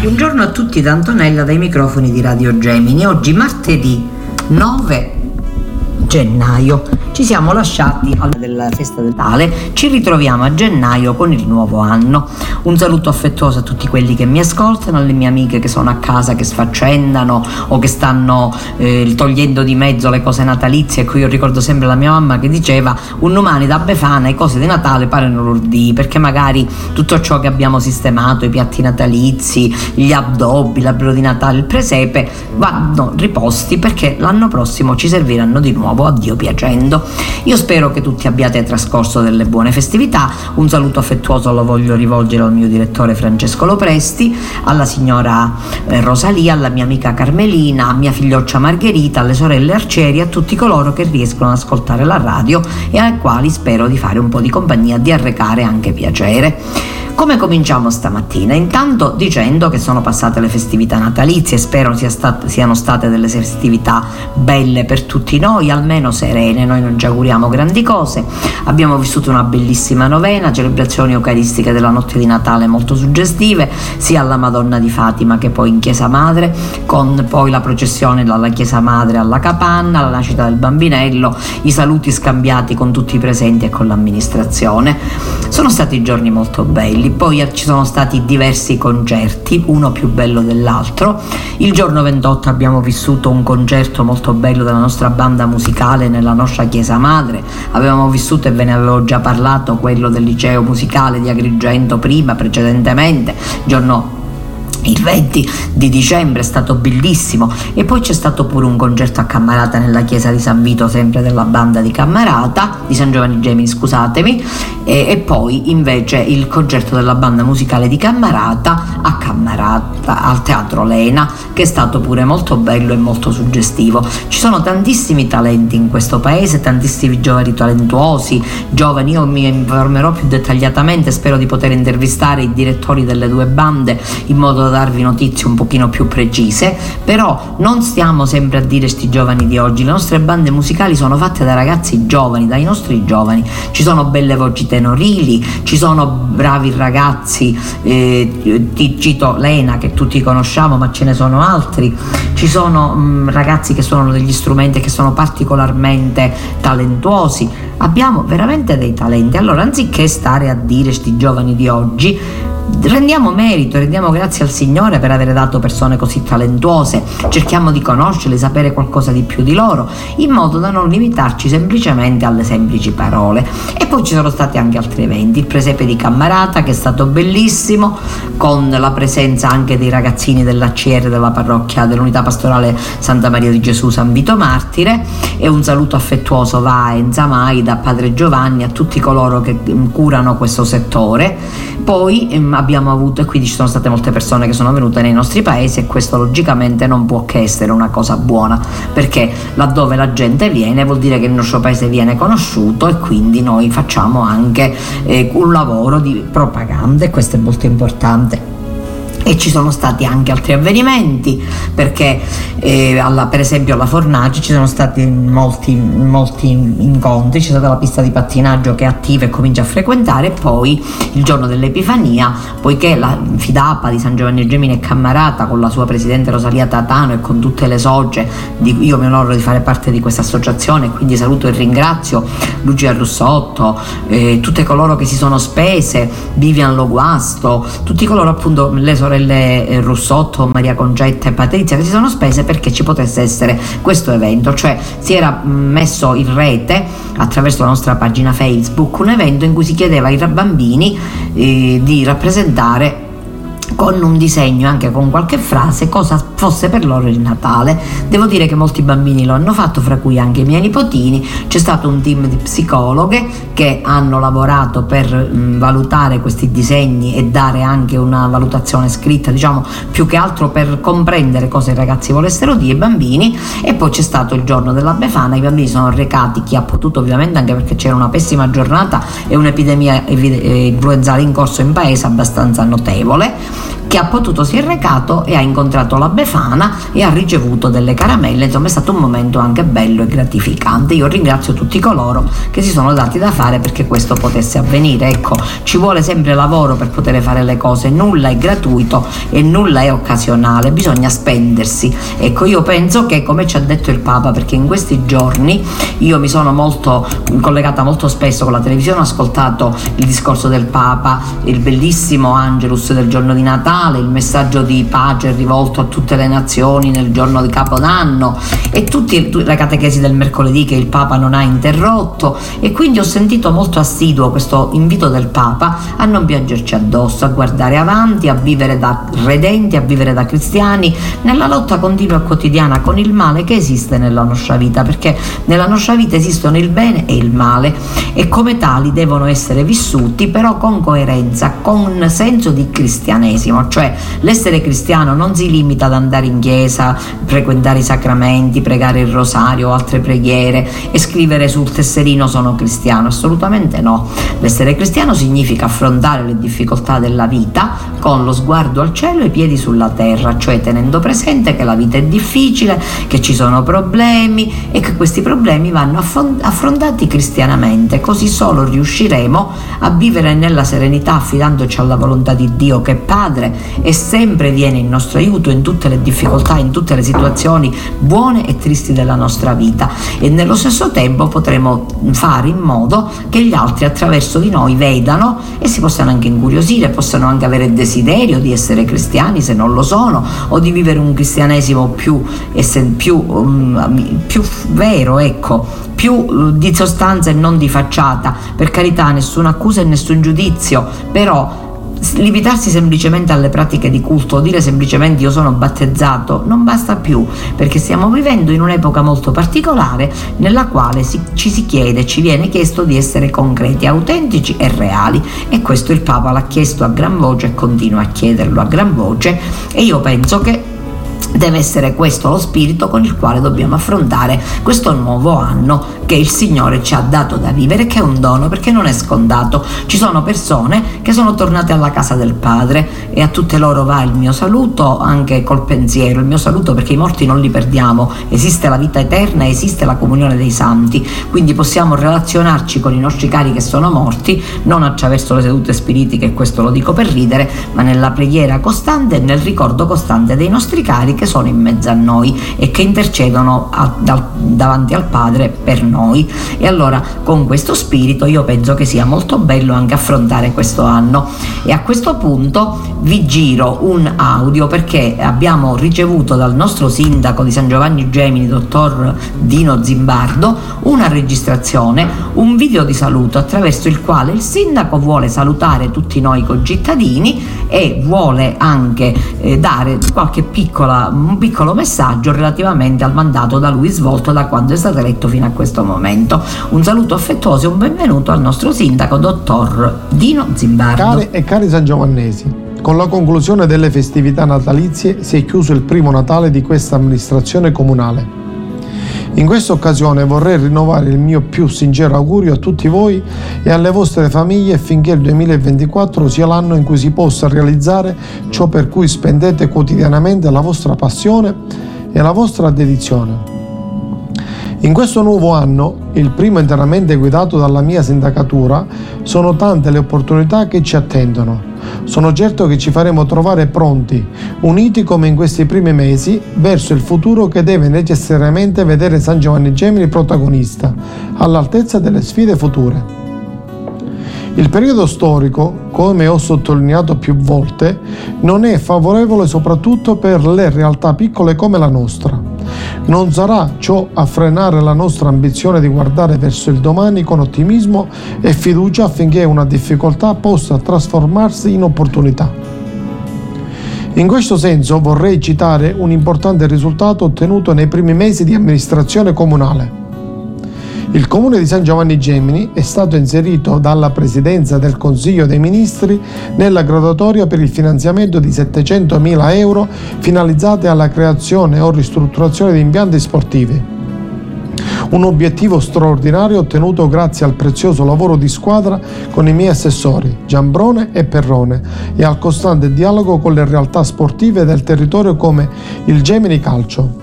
Buongiorno a tutti da Antonella dai microfoni di Radio Gemini. Oggi martedì 9 gennaio. Ci siamo lasciati alla della festa del Natale, ci ritroviamo a gennaio con il nuovo anno. Un saluto affettuoso a tutti quelli che mi ascoltano, alle mie amiche che sono a casa, che sfaccendano o che stanno eh, togliendo di mezzo le cose natalizie. Ecco, io ricordo sempre la mia mamma che diceva un domani da Befana le cose di Natale parano l'urdì, perché magari tutto ciò che abbiamo sistemato, i piatti natalizi, gli addobbi, l'albero di Natale, il presepe, vanno riposti perché l'anno prossimo ci serviranno di nuovo a Dio piacendo. Io spero che tutti abbiate trascorso delle buone festività. Un saluto affettuoso lo voglio rivolgere al mio direttore Francesco Lopresti, alla signora eh, Rosalia, alla mia amica Carmelina, a mia figlioccia Margherita, alle sorelle Arcieri, a tutti coloro che riescono ad ascoltare la radio e ai quali spero di fare un po' di compagnia, di arrecare anche piacere. Come cominciamo stamattina? Intanto dicendo che sono passate le festività natalizie, spero sia stat- siano state delle festività belle per tutti noi, almeno serene, noi non ci auguriamo grandi cose. Abbiamo vissuto una bellissima novena, celebrazioni eucaristiche della notte di Natale molto suggestive, sia alla Madonna di Fatima che poi in Chiesa Madre, con poi la processione dalla Chiesa Madre alla Capanna, la nascita del bambinello, i saluti scambiati con tutti i presenti e con l'amministrazione. Sono stati giorni molto belli poi ci sono stati diversi concerti, uno più bello dell'altro. Il giorno 28 abbiamo vissuto un concerto molto bello della nostra banda musicale nella nostra chiesa madre. Avevamo vissuto e ve ne avevo già parlato quello del liceo musicale di Agrigento prima, precedentemente. Giorno il 20 di dicembre è stato bellissimo e poi c'è stato pure un concerto a Cammarata nella chiesa di San Vito sempre della banda di Cammarata di San Giovanni Gemini scusatemi e, e poi invece il concerto della banda musicale di Cammarata a Cammarata al Teatro Lena che è stato pure molto bello e molto suggestivo. Ci sono tantissimi talenti in questo paese tantissimi giovani talentuosi giovani io mi informerò più dettagliatamente spero di poter intervistare i direttori delle due bande in modo da darvi notizie un pochino più precise, però non stiamo sempre a dire sti giovani di oggi, le nostre bande musicali sono fatte da ragazzi giovani, dai nostri giovani, ci sono belle voci tenorili, ci sono bravi ragazzi, eh, ti cito Lena che tutti conosciamo ma ce ne sono altri, ci sono mh, ragazzi che suonano degli strumenti che sono particolarmente talentuosi, abbiamo veramente dei talenti, allora anziché stare a dire sti giovani di oggi, rendiamo merito, rendiamo grazie al Signore per aver dato persone così talentuose, cerchiamo di conoscerle, sapere qualcosa di più di loro, in modo da non limitarci semplicemente alle semplici parole. E poi ci sono stati anche altri eventi, il presepe di Cammarata che è stato bellissimo, con la presenza anche dei ragazzini dell'ACR della parrocchia dell'unità pastorale Santa Maria di Gesù San Vito Martire e un saluto affettuoso va a Enzamai da Padre Giovanni a tutti coloro che curano questo settore. Poi abbiamo avuto e quindi ci sono state molte persone che sono venute nei nostri paesi e questo logicamente non può che essere una cosa buona perché laddove la gente viene vuol dire che il nostro paese viene conosciuto e quindi noi facciamo anche eh, un lavoro di propaganda e questo è molto importante. E ci sono stati anche altri avvenimenti perché eh, alla, per esempio alla Fornaci ci sono stati molti, molti incontri, c'è stata la pista di pattinaggio che è attiva e comincia a frequentare e poi il giorno dell'Epifania, poiché la Fidapa di San Giovanni Gemini è Cammarata con la sua presidente Rosalia Tatano e con tutte le socie, di, io mi onoro di fare parte di questa associazione quindi saluto e ringrazio Lucia Russotto, eh, tutte coloro che si sono spese, Vivian Loguasto, tutti coloro appunto le sorelle sorelle eh, Russotto, Maria Concetta e Patrizia che si sono spese perché ci potesse essere questo evento, cioè si era mm, messo in rete attraverso la nostra pagina Facebook un evento in cui si chiedeva ai bambini eh, di rappresentare con un disegno, anche con qualche frase, cosa fosse per loro il Natale. Devo dire che molti bambini lo hanno fatto, fra cui anche i miei nipotini. C'è stato un team di psicologhe che hanno lavorato per mh, valutare questi disegni e dare anche una valutazione scritta, diciamo più che altro per comprendere cosa i ragazzi volessero dire, i bambini. E poi c'è stato il giorno della Befana, i bambini sono recati, chi ha potuto ovviamente anche perché c'era una pessima giornata e un'epidemia eh, influenzale in corso in paese abbastanza notevole chi ha potuto si è recato e ha incontrato la Befana e ha ricevuto delle caramelle, insomma è stato un momento anche bello e gratificante. Io ringrazio tutti coloro che si sono dati da fare perché questo potesse avvenire. Ecco, ci vuole sempre lavoro per poter fare le cose, nulla è gratuito e nulla è occasionale, bisogna spendersi. Ecco, io penso che come ci ha detto il Papa, perché in questi giorni io mi sono molto collegata molto spesso con la televisione, ho ascoltato il discorso del Papa, il bellissimo Angelus del giorno di Natale, il messaggio di pace rivolto a tutte le nazioni nel giorno di Capodanno e tutte le catechesi del mercoledì che il Papa non ha interrotto e quindi ho sentito molto assiduo questo invito del Papa a non piangerci addosso, a guardare avanti, a vivere da redenti, a vivere da cristiani nella lotta continua e quotidiana con il male che esiste nella nostra vita, perché nella nostra vita esistono il bene e il male e come tali devono essere vissuti però con coerenza, con senso di cristianesimo, cioè l'essere cristiano non si limita ad andare in chiesa, frequentare i sacramenti, pregare il rosario o altre preghiere e scrivere sul tesserino sono cristiano, assolutamente no. L'essere cristiano significa affrontare le difficoltà della vita con lo sguardo al cielo e i piedi sulla terra, cioè tenendo presente che la vita è difficile, che ci sono problemi e che questi problemi vanno affrontati cristianamente, così solo riusciremo a vivere nella serenità affidandoci alla volontà di Dio che è Padre e sempre viene in nostro aiuto in tutte le difficoltà, in tutte le situazioni buone e tristi della nostra vita e nello stesso tempo potremo fare in modo che gli altri attraverso di noi vedano e si possano anche incuriosire, possano anche avere desiderio di essere cristiani se non lo sono o di vivere un cristianesimo più, più, um, più vero, ecco, più di sostanza e non di facciata. Per carità, nessuna accusa e nessun giudizio, però limitarsi semplicemente alle pratiche di culto dire semplicemente io sono battezzato non basta più perché stiamo vivendo in un'epoca molto particolare nella quale si, ci si chiede, ci viene chiesto di essere concreti, autentici e reali. E questo il Papa l'ha chiesto a gran voce e continua a chiederlo a gran voce. E io penso che Deve essere questo lo spirito con il quale dobbiamo affrontare questo nuovo anno che il Signore ci ha dato da vivere, che è un dono perché non è scontato. Ci sono persone che sono tornate alla casa del Padre e a tutte loro va il mio saluto, anche col pensiero, il mio saluto perché i morti non li perdiamo, esiste la vita eterna, esiste la comunione dei santi, quindi possiamo relazionarci con i nostri cari che sono morti, non attraverso le sedute spiritiche, questo lo dico per ridere, ma nella preghiera costante e nel ricordo costante dei nostri cari che che sono in mezzo a noi e che intercedono a, da, davanti al Padre per noi. E allora con questo spirito io penso che sia molto bello anche affrontare questo anno. E a questo punto vi giro un audio perché abbiamo ricevuto dal nostro sindaco di San Giovanni Gemini, dottor Dino Zimbardo, una registrazione, un video di saluto attraverso il quale il sindaco vuole salutare tutti noi concittadini e vuole anche eh, dare qualche piccola un piccolo messaggio relativamente al mandato da lui svolto da quando è stato eletto fino a questo momento. Un saluto affettuoso e un benvenuto al nostro sindaco, dottor Dino Zimbardo. Cari e cari San Giovannesi, con la conclusione delle festività natalizie si è chiuso il primo Natale di questa amministrazione comunale. In questa occasione vorrei rinnovare il mio più sincero augurio a tutti voi e alle vostre famiglie affinché il 2024 sia l'anno in cui si possa realizzare ciò per cui spendete quotidianamente la vostra passione e la vostra dedizione. In questo nuovo anno, il primo interamente guidato dalla mia sindacatura, sono tante le opportunità che ci attendono. Sono certo che ci faremo trovare pronti, uniti come in questi primi mesi, verso il futuro che deve necessariamente vedere San Giovanni Gemini protagonista, all'altezza delle sfide future. Il periodo storico, come ho sottolineato più volte, non è favorevole soprattutto per le realtà piccole come la nostra. Non sarà ciò a frenare la nostra ambizione di guardare verso il domani con ottimismo e fiducia affinché una difficoltà possa trasformarsi in opportunità. In questo senso vorrei citare un importante risultato ottenuto nei primi mesi di amministrazione comunale. Il comune di San Giovanni Gemini è stato inserito dalla Presidenza del Consiglio dei Ministri nella graduatoria per il finanziamento di 700.000 euro finalizzate alla creazione o ristrutturazione di impianti sportivi. Un obiettivo straordinario ottenuto grazie al prezioso lavoro di squadra con i miei assessori Giambrone e Perrone e al costante dialogo con le realtà sportive del territorio come il Gemini Calcio.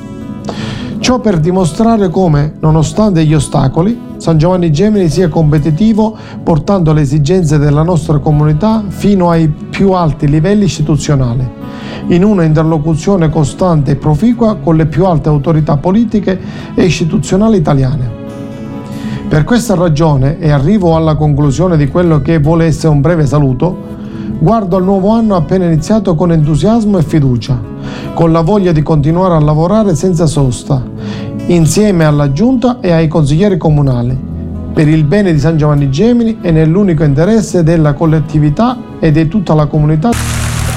Ciò per dimostrare come, nonostante gli ostacoli, San Giovanni Gemini sia competitivo portando le esigenze della nostra comunità fino ai più alti livelli istituzionali, in una interlocuzione costante e proficua con le più alte autorità politiche e istituzionali italiane. Per questa ragione, e arrivo alla conclusione di quello che vuole essere un breve saluto, guardo al nuovo anno appena iniziato con entusiasmo e fiducia con la voglia di continuare a lavorare senza sosta, insieme alla Giunta e ai consiglieri comunali, per il bene di San Giovanni Gemini e nell'unico interesse della collettività e di tutta la comunità.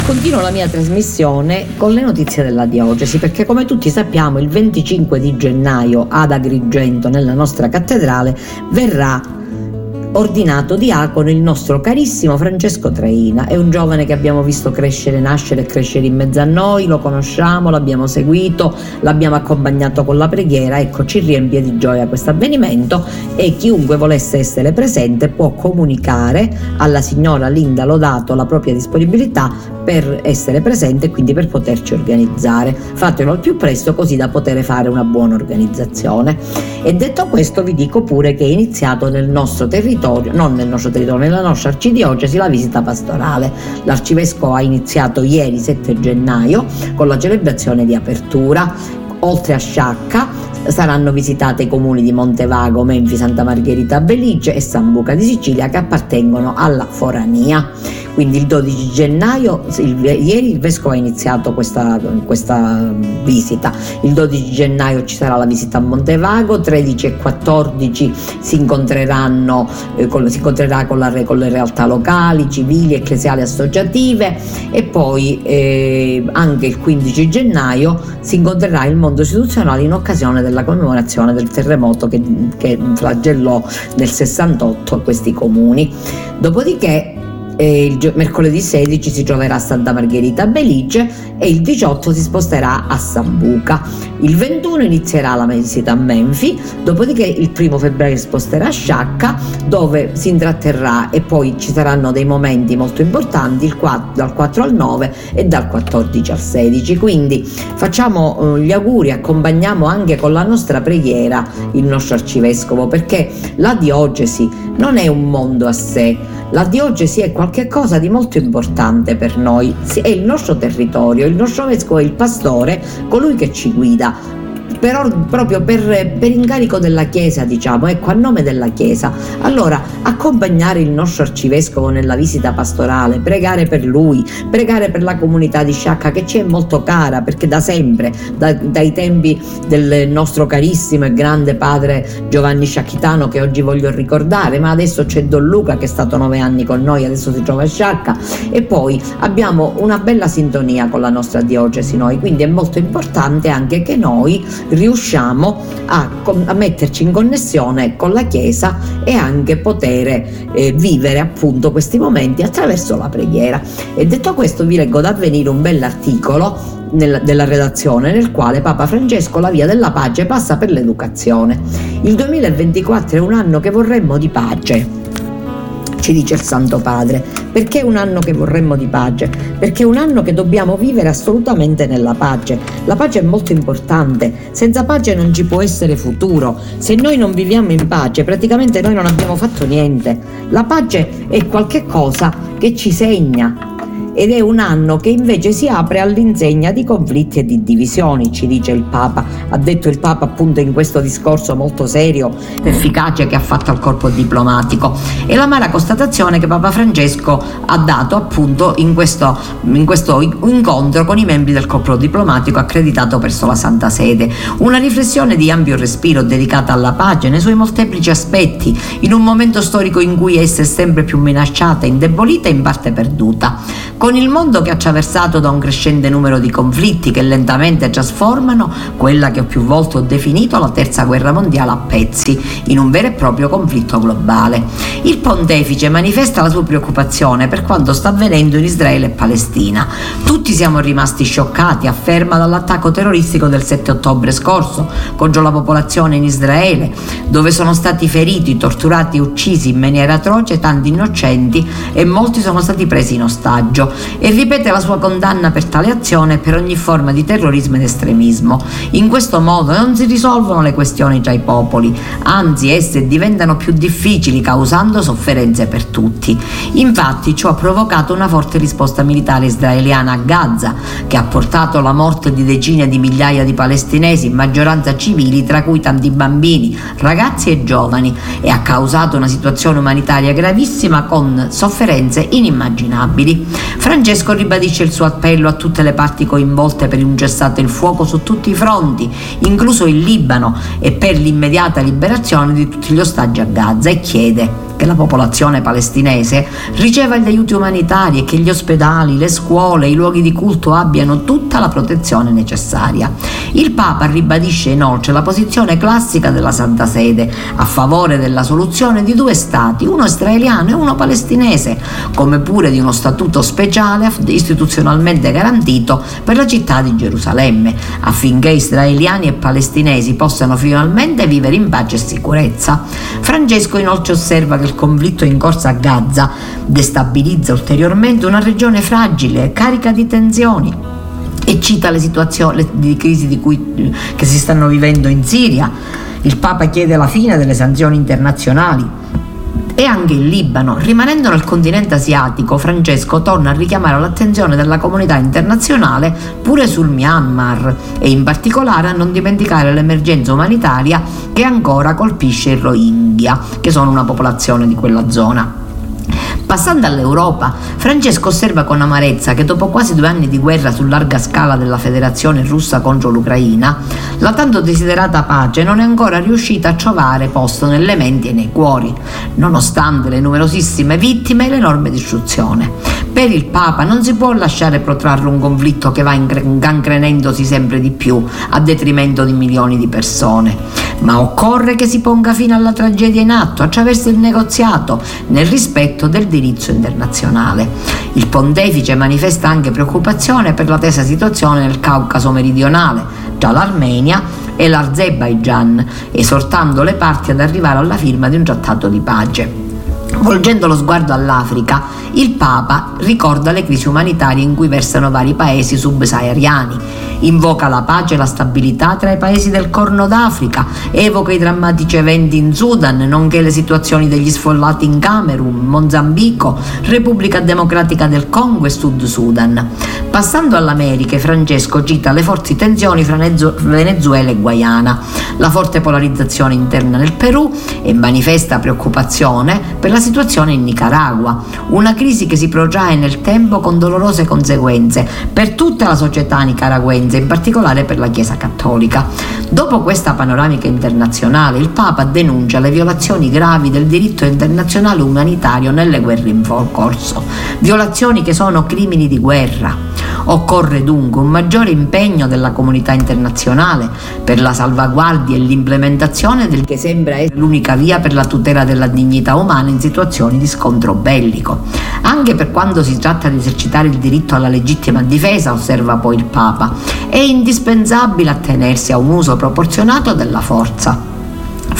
Continuo la mia trasmissione con le notizie della diocesi perché come tutti sappiamo il 25 di gennaio ad Agrigento nella nostra cattedrale verrà ordinato diacono il nostro carissimo Francesco Traina. È un giovane che abbiamo visto crescere, nascere e crescere in mezzo a noi, lo conosciamo, l'abbiamo seguito, l'abbiamo accompagnato con la preghiera. Ecco, ci riempie di gioia questo avvenimento e chiunque volesse essere presente può comunicare alla signora Linda Lodato la propria disponibilità per essere presente e quindi per poterci organizzare. Fatelo al più presto così da poter fare una buona organizzazione. E detto questo vi dico pure che è iniziato nel nostro territorio territorio, non nel nostro territorio, nella nostra arcidiocesi, la visita pastorale. L'arcivescovo ha iniziato ieri 7 gennaio con la celebrazione di apertura. Oltre a Sciacca saranno visitate i comuni di Montevago, Menfi, Santa Margherita Belice e Sambuca di Sicilia che appartengono alla forania quindi il 12 gennaio, il, ieri il Vescovo ha iniziato questa, questa, visita, il 12 gennaio ci sarà la visita a Montevago, 13 e 14 si incontreranno, eh, con, si incontrerà con, la, con, le realtà locali, civili, ecclesiali, associative e poi eh, anche il 15 gennaio si incontrerà il mondo istituzionale in occasione della commemorazione del terremoto che, che flagellò nel 68 questi comuni. Dopodiché eh, il mercoledì 16 si gioverà a Santa Margherita Belice e il 18 si sposterà a Sambuca. Il 21 inizierà la visita a Menfi, dopodiché il 1 febbraio si sposterà a Sciacca dove si intratterrà e poi ci saranno dei momenti molto importanti 4, dal 4 al 9 e dal 14 al 16. Quindi facciamo eh, gli auguri, accompagniamo anche con la nostra preghiera il nostro arcivescovo perché la diocesi non è un mondo a sé, la diocesi è qualcosa di molto importante per noi, è il nostro territorio, il nostro vescovo è il pastore, colui che ci guida però proprio per, per, incarico della Chiesa, diciamo, ecco, a nome della Chiesa. Allora, accompagnare il nostro arcivescovo nella visita pastorale, pregare per lui, pregare per la comunità di Sciacca che ci è molto cara, perché da sempre, da, dai tempi del nostro carissimo e grande padre Giovanni Sciacchitano, che oggi voglio ricordare, ma adesso c'è Don Luca che è stato nove anni con noi, adesso si trova a Sciacca, e poi abbiamo una bella sintonia con la nostra diocesi noi, quindi è molto importante anche che noi riusciamo a, a metterci in connessione con la Chiesa e anche poter eh, vivere appunto questi momenti attraverso la preghiera. E detto questo vi leggo d'avvenire un bell'articolo della redazione nel quale Papa Francesco la via della pace passa per l'educazione. Il 2024 è un anno che vorremmo di pace ci dice il Santo Padre. Perché è un anno che vorremmo di pace? Perché è un anno che dobbiamo vivere assolutamente nella pace. La pace è molto importante, senza pace non ci può essere futuro. Se noi non viviamo in pace, praticamente noi non abbiamo fatto niente. La pace è qualcosa che ci segna, ed è un anno che invece si apre all'insegna di conflitti e di divisioni, ci dice il Papa. Ha detto il Papa appunto in questo discorso molto serio, efficace che ha fatto al corpo diplomatico. E l'amara constatazione che Papa Francesco ha dato appunto in questo, in questo incontro con i membri del corpo diplomatico accreditato presso la Santa Sede. Una riflessione di ampio respiro dedicata alla pace nei suoi molteplici aspetti, in un momento storico in cui essa è sempre più minacciata, indebolita e in parte perduta con il mondo che ha attraversato da un crescente numero di conflitti che lentamente trasformano quella che più volte ho definito la terza guerra mondiale a pezzi, in un vero e proprio conflitto globale. Il pontefice manifesta la sua preoccupazione per quanto sta avvenendo in Israele e Palestina. Tutti siamo rimasti scioccati, afferma, dall'attacco terroristico del 7 ottobre scorso contro la popolazione in Israele, dove sono stati feriti, torturati e uccisi in maniera atroce tanti innocenti e molti sono stati presi in ostaggio e ripete la sua condanna per tale azione e per ogni forma di terrorismo ed estremismo. In questo modo non si risolvono le questioni tra i popoli, anzi esse diventano più difficili causando sofferenze per tutti. Infatti ciò ha provocato una forte risposta militare israeliana a Gaza, che ha portato alla morte di decine di migliaia di palestinesi, in maggioranza civili, tra cui tanti bambini, ragazzi e giovani, e ha causato una situazione umanitaria gravissima con sofferenze inimmaginabili. Francesco ribadisce il suo appello a tutte le parti coinvolte per un cessato il fuoco su tutti i fronti, incluso il Libano, e per l'immediata liberazione di tutti gli ostaggi a Gaza e chiede che la popolazione palestinese riceva gli aiuti umanitari e che gli ospedali, le scuole, i luoghi di culto abbiano tutta la protezione necessaria. Il Papa ribadisce inoltre la posizione classica della Santa Sede a favore della soluzione di due stati, uno israeliano e uno palestinese, come pure di uno statuto speciale istituzionalmente garantito per la città di Gerusalemme, affinché israeliani e palestinesi possano finalmente vivere in pace e sicurezza. Francesco inoltre osserva che il conflitto in corso a Gaza destabilizza ulteriormente una regione fragile, carica di tensioni e cita le situazioni di crisi di cui, che si stanno vivendo in Siria. Il Papa chiede la fine delle sanzioni internazionali e anche in Libano. Rimanendo nel continente asiatico, Francesco torna a richiamare l'attenzione della comunità internazionale pure sul Myanmar e in particolare a non dimenticare l'emergenza umanitaria che ancora colpisce i Rohingya, che sono una popolazione di quella zona. Passando all'Europa, Francesco osserva con amarezza che dopo quasi due anni di guerra su larga scala della Federazione russa contro l'Ucraina, la tanto desiderata pace non è ancora riuscita a trovare posto nelle menti e nei cuori, nonostante le numerosissime vittime e l'enorme distruzione. Per il Papa non si può lasciare protrarre un conflitto che va incancrenendosi sempre di più a detrimento di milioni di persone, ma occorre che si ponga fine alla tragedia in atto attraverso il negoziato, nel rispetto del diritto internazionale. Il pontefice manifesta anche preoccupazione per la tesa situazione nel Caucaso meridionale, tra l'Armenia e l'Azerbaigian, esortando le parti ad arrivare alla firma di un trattato di pace. Volgendo lo sguardo all'Africa, il Papa ricorda le crisi umanitarie in cui versano vari paesi subsahariani, invoca la pace e la stabilità tra i paesi del Corno d'Africa, evoca i drammatici eventi in Sudan, nonché le situazioni degli sfollati in Camerun, Mozambico, Repubblica Democratica del Congo e Sud Sudan. Passando all'America, Francesco cita le forti tensioni fra Venezuela e Guayana, la forte polarizzazione interna nel Perù e manifesta preoccupazione per la situazione in Nicaragua, una crisi che si protrae nel tempo con dolorose conseguenze per tutta la società nicaraguense, in particolare per la Chiesa cattolica. Dopo questa panoramica internazionale, il Papa denuncia le violazioni gravi del diritto internazionale umanitario nelle guerre in corso, violazioni che sono crimini di guerra. Occorre dunque un maggiore impegno della comunità internazionale per la salvaguardia e l'implementazione del che sembra essere l'unica via per la tutela della dignità umana in situazioni di scontro bellico. Anche per quando si tratta di esercitare il diritto alla legittima difesa, osserva poi il Papa, è indispensabile attenersi a un uso proporzionato della forza.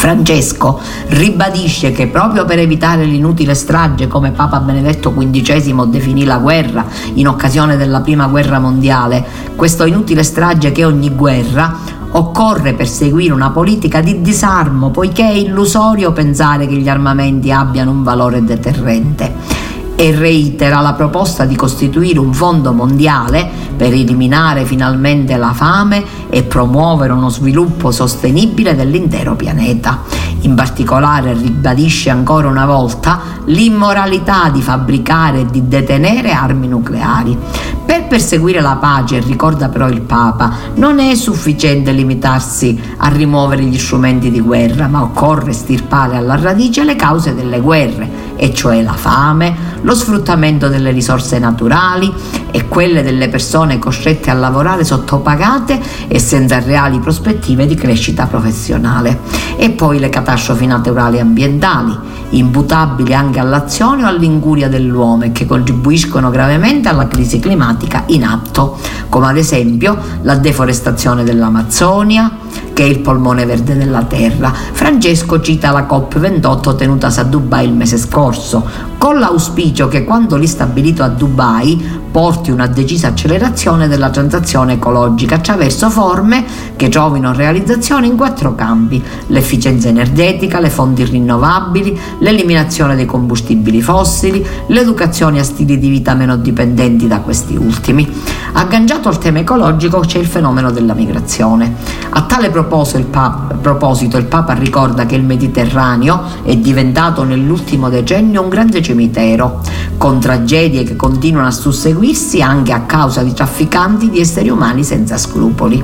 Francesco ribadisce che proprio per evitare l'inutile strage, come Papa Benedetto XV definì la guerra in occasione della Prima Guerra Mondiale, questo inutile strage che ogni guerra, occorre perseguire una politica di disarmo, poiché è illusorio pensare che gli armamenti abbiano un valore deterrente e reitera la proposta di costituire un fondo mondiale per eliminare finalmente la fame e promuovere uno sviluppo sostenibile dell'intero pianeta. In particolare ribadisce ancora una volta l'immoralità di fabbricare e di detenere armi nucleari. Per perseguire la pace, ricorda però il Papa, non è sufficiente limitarsi a rimuovere gli strumenti di guerra, ma occorre stirpare alla radice le cause delle guerre e cioè la fame, lo sfruttamento delle risorse naturali e quelle delle persone costrette a lavorare sottopagate e senza reali prospettive di crescita professionale. E poi le catastrofi naturali e ambientali, imputabili anche all'azione o all'incuria dell'uomo e che contribuiscono gravemente alla crisi climatica in atto, come ad esempio la deforestazione dell'Amazzonia, che è il polmone verde della Terra. Francesco cita la COP28 tenutasi a Dubai il mese scorso, con l'auspicio che quando lì stabilito a Dubai porti una decisa accelerazione della transazione ecologica attraverso forme che trovino realizzazione in quattro campi, l'efficienza energetica, le fonti rinnovabili, l'eliminazione dei combustibili fossili, l'educazione a stili di vita meno dipendenti da questi ultimi. Agganciato al tema ecologico c'è il fenomeno della migrazione. A tale proposito il, Papa, ricorda che il Mediterraneo è diventato nell'ultimo decennio un grande cimitero, con tragedie che continuano a susseguirsi anche a causa di trafficanti di esseri umani senza scrupoli.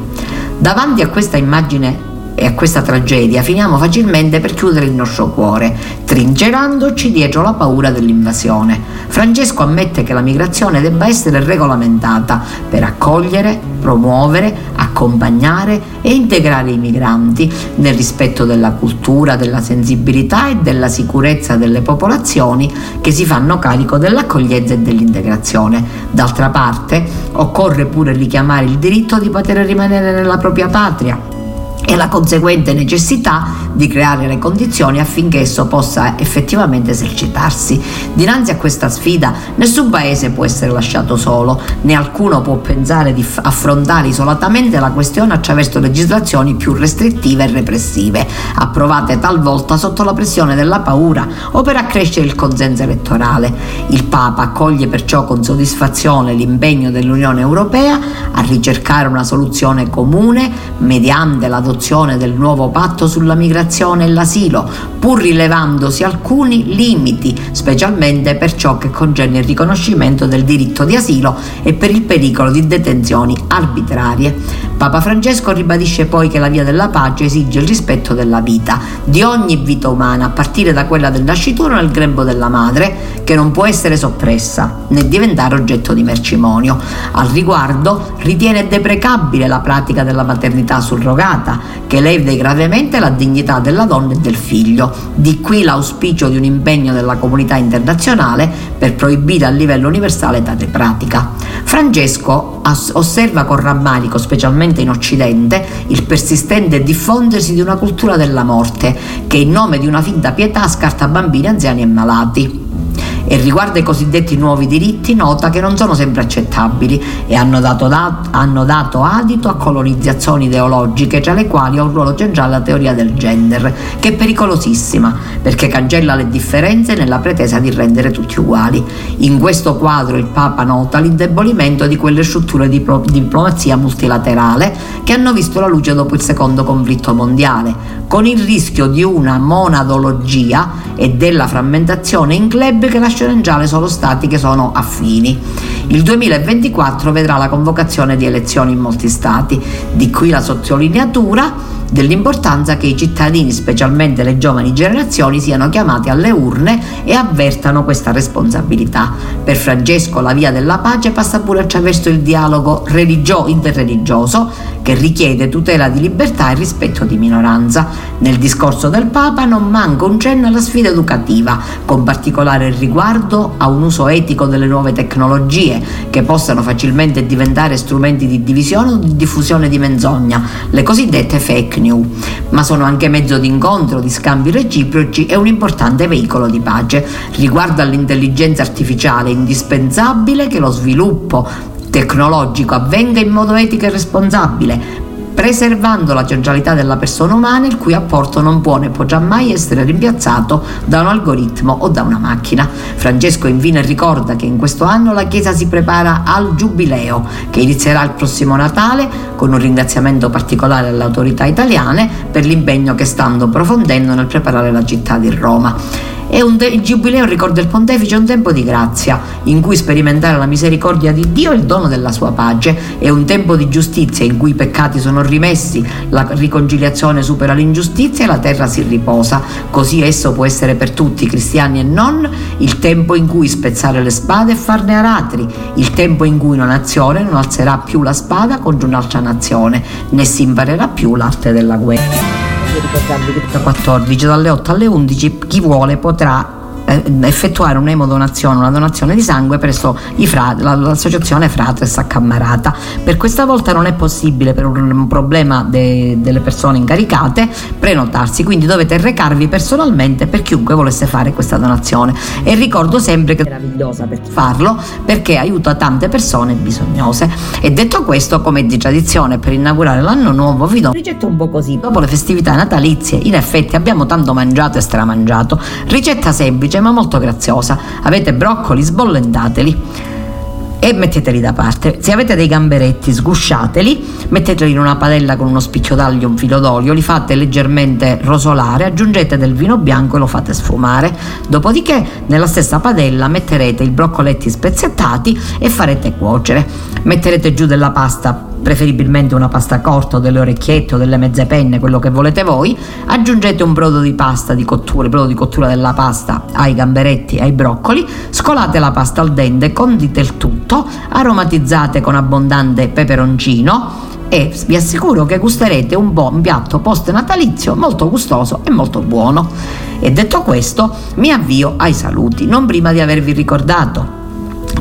Davanti a questa immagine e a questa tragedia finiamo facilmente per chiudere il nostro cuore, trincerandoci dietro la paura dell'invasione. Francesco ammette che la migrazione debba essere regolamentata per accogliere, promuovere, accompagnare e integrare i migranti nel rispetto della cultura, della sensibilità e della sicurezza delle popolazioni che si fanno carico dell'accoglienza e dell'integrazione. D'altra parte, occorre pure richiamare il diritto di poter rimanere nella propria patria e la conseguente necessità di creare le condizioni affinché esso possa effettivamente esercitarsi. Dinanzi a questa sfida nessun paese può essere lasciato solo, né alcuno può pensare di affrontare isolatamente la questione attraverso legislazioni più restrittive e repressive, approvate talvolta sotto la pressione della paura o per accrescere il consenso elettorale. Il Papa accoglie perciò con soddisfazione l'impegno dell'Unione Europea a ricercare una soluzione comune mediante l'adozione l'adozione del nuovo patto sulla migrazione e l'asilo, pur rilevandosi alcuni limiti, specialmente per ciò che concerne il riconoscimento del diritto di asilo e per il pericolo di detenzioni arbitrarie. Papa Francesco ribadisce poi che la via della pace esige il rispetto della vita, di ogni vita umana, a partire da quella del nascituro nel grembo della madre, che non può essere soppressa né diventare oggetto di mercimonio. Al riguardo ritiene deprecabile la pratica della maternità surrogata, che lede gravemente la dignità della donna e del figlio. Di qui l'auspicio di un impegno della comunità internazionale per proibire a livello universale tale pratica. Francesco osserva con rammarico, specialmente in Occidente, il persistente diffondersi di una cultura della morte che in nome di una finta pietà scarta bambini, anziani e malati e riguardo ai cosiddetti nuovi diritti nota che non sono sempre accettabili e hanno dato, da, hanno dato adito a colonizzazioni ideologiche tra le quali ha un ruolo centrale la teoria del gender che è pericolosissima perché cancella le differenze nella pretesa di rendere tutti uguali. In questo quadro il Papa nota l'indebolimento di quelle strutture di, pro, di diplomazia multilaterale che hanno visto la luce dopo il secondo conflitto mondiale, con il rischio di una monadologia e della frammentazione in club che lasciano giallo solo stati che sono affini. Il 2024 vedrà la convocazione di elezioni in molti stati, di qui la sottolineatura dell'importanza che i cittadini, specialmente le giovani generazioni, siano chiamati alle urne e avvertano questa responsabilità. Per Francesco la via della pace passa pure attraverso il dialogo religio- interreligioso che richiede tutela di libertà e rispetto di minoranza. Nel discorso del Papa non manca un cenno alla sfida educativa, con particolare riguardo a un uso etico delle nuove tecnologie che possano facilmente diventare strumenti di divisione o di diffusione di menzogna, le cosiddette fake news, ma sono anche mezzo di incontro, di scambi reciproci e un importante veicolo di pace. Riguardo all'intelligenza artificiale è indispensabile che lo sviluppo tecnologico avvenga in modo etico e responsabile, preservando la centralità della persona umana il cui apporto non può né potrà mai essere rimpiazzato da un algoritmo o da una macchina. Francesco infine ricorda che in questo anno la Chiesa si prepara al Giubileo che inizierà il prossimo Natale con un ringraziamento particolare alle autorità italiane per l'impegno che stanno profondendo nel preparare la città di Roma. De- il giubileo ricorda il pontefice un tempo di grazia, in cui sperimentare la misericordia di Dio e il dono della sua pace. È un tempo di giustizia in cui i peccati sono rimessi, la riconciliazione supera l'ingiustizia e la terra si riposa. Così esso può essere per tutti, cristiani e non, il tempo in cui spezzare le spade e farne aratri, il tempo in cui una nazione non alzerà più la spada contro un'altra nazione, né si imparerà più l'arte della guerra ricordarvi che 14 dalle 8 alle 11 chi vuole potrà eh, effettuare un'emodonazione, una donazione di sangue presso frati, l'associazione Fratres Accammarata. Per questa volta non è possibile per un problema de, delle persone incaricate prenotarsi, quindi dovete recarvi personalmente per chiunque volesse fare questa donazione. E ricordo sempre che è meravigliosa per farlo perché aiuta tante persone bisognose. E detto questo, come di tradizione per inaugurare l'anno nuovo, vi do un ricetta un po' così. Dopo le festività natalizie, in effetti abbiamo tanto mangiato e stramangiato. Ricetta semplice ma molto graziosa. Avete broccoli, sbollentateli e metteteli da parte. Se avete dei gamberetti, sgusciateli, metteteli in una padella con uno spicchio e un filo d'olio, li fate leggermente rosolare, aggiungete del vino bianco e lo fate sfumare. Dopodiché, nella stessa padella metterete i broccoletti spezzettati e farete cuocere. Metterete giù della pasta preferibilmente una pasta corta delle orecchiette o delle mezze penne, quello che volete voi, aggiungete un brodo di pasta di cottura, il brodo di cottura della pasta ai gamberetti ai broccoli, scolate la pasta al dente, condite il tutto, aromatizzate con abbondante peperoncino e vi assicuro che gusterete un buon piatto post natalizio molto gustoso e molto buono. E detto questo, mi avvio ai saluti, non prima di avervi ricordato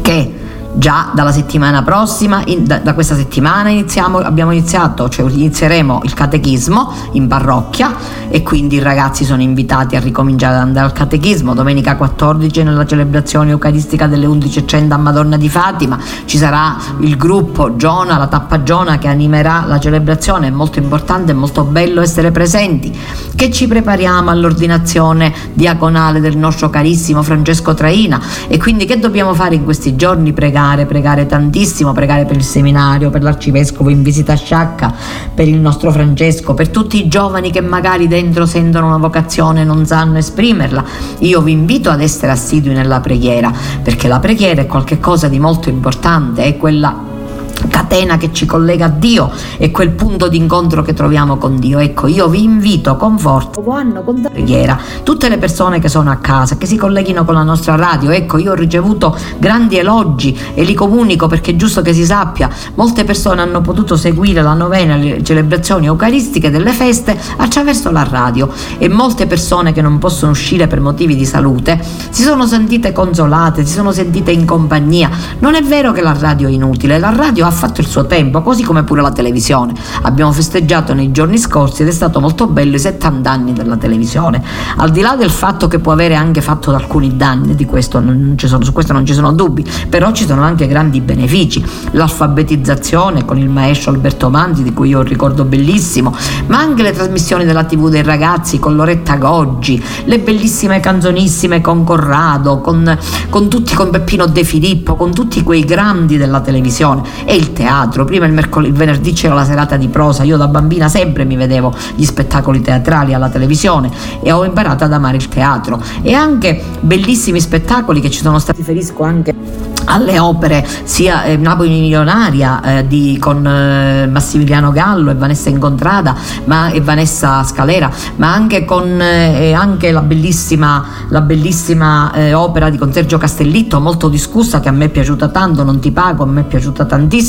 che già dalla settimana prossima, in, da, da, questa settimana iniziamo, abbiamo iniziato, cioè inizieremo il catechismo in parrocchia e quindi i ragazzi sono invitati a ricominciare ad andare al catechismo. Domenica 14 nella celebrazione eucaristica delle 11.30 a Madonna di Fatima ci sarà il gruppo Giona, la tappa Giona che animerà la celebrazione, è molto importante, è molto bello essere presenti, che ci prepariamo all'ordinazione diaconale del nostro carissimo Francesco Traina e quindi che dobbiamo fare in questi giorni? Pregare pregare, pregare tantissimo, pregare per il seminario, per l'arcivescovo in visita a Sciacca, per il nostro Francesco, per tutti i giovani che magari dentro sentono una vocazione e non sanno esprimerla. Io vi invito ad essere assidui nella preghiera, perché la preghiera è qualcosa di molto importante, è quella catena che ci collega a Dio e quel punto d'incontro che troviamo con Dio. Ecco, io vi invito con forza, anno con preghiera, tutte le persone che sono a casa, che si colleghino con la nostra radio. Ecco, io ho ricevuto grandi elogi e li comunico perché è giusto che si sappia. Molte persone hanno potuto seguire la novena, le celebrazioni eucaristiche delle feste attraverso la radio e molte persone che non possono uscire per motivi di salute si sono sentite consolate, si sono sentite in compagnia. Non è vero che la radio è inutile, la radio ha fatto il suo tempo, così come pure la televisione. Abbiamo festeggiato nei giorni scorsi ed è stato molto bello i 70 anni della televisione. Al di là del fatto che può avere anche fatto alcuni danni, questo sono, su questo non ci sono dubbi, però ci sono anche grandi benefici. L'alfabetizzazione con il maestro Alberto Manzi, di cui io ricordo bellissimo, ma anche le trasmissioni della TV dei ragazzi con Loretta Goggi, le bellissime canzonissime con Corrado, con, con tutti, con Peppino De Filippo, con tutti quei grandi della televisione. E il teatro, prima il, mercol- il venerdì c'era la serata di prosa, io da bambina sempre mi vedevo gli spettacoli teatrali alla televisione e ho imparato ad amare il teatro. E anche bellissimi spettacoli che ci sono stati, riferisco anche alle opere sia eh, Napoli milionaria eh, di, con eh, Massimiliano Gallo e Vanessa Incontrada ma, e Vanessa Scalera ma anche con eh, anche la bellissima, la bellissima eh, opera di con Sergio Castellitto molto discussa che a me è piaciuta tanto non ti pago a me è piaciuta tantissimo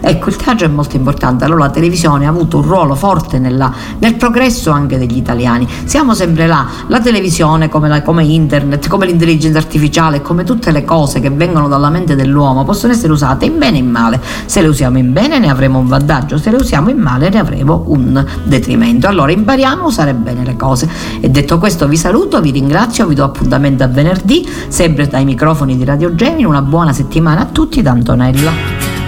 ecco il teatro è molto importante allora la televisione ha avuto un ruolo forte nella, nel progresso anche degli italiani siamo sempre là la televisione come, la, come internet come l'intelligenza artificiale come tutte le cose che vengono dalla mente dell'uomo possono essere usate in bene e in male. Se le usiamo in bene ne avremo un vantaggio, se le usiamo in male ne avremo un detrimento. Allora impariamo a usare bene le cose. E detto questo vi saluto, vi ringrazio, vi do appuntamento a venerdì, sempre dai microfoni di Radio Gemini. Una buona settimana a tutti da Antonella.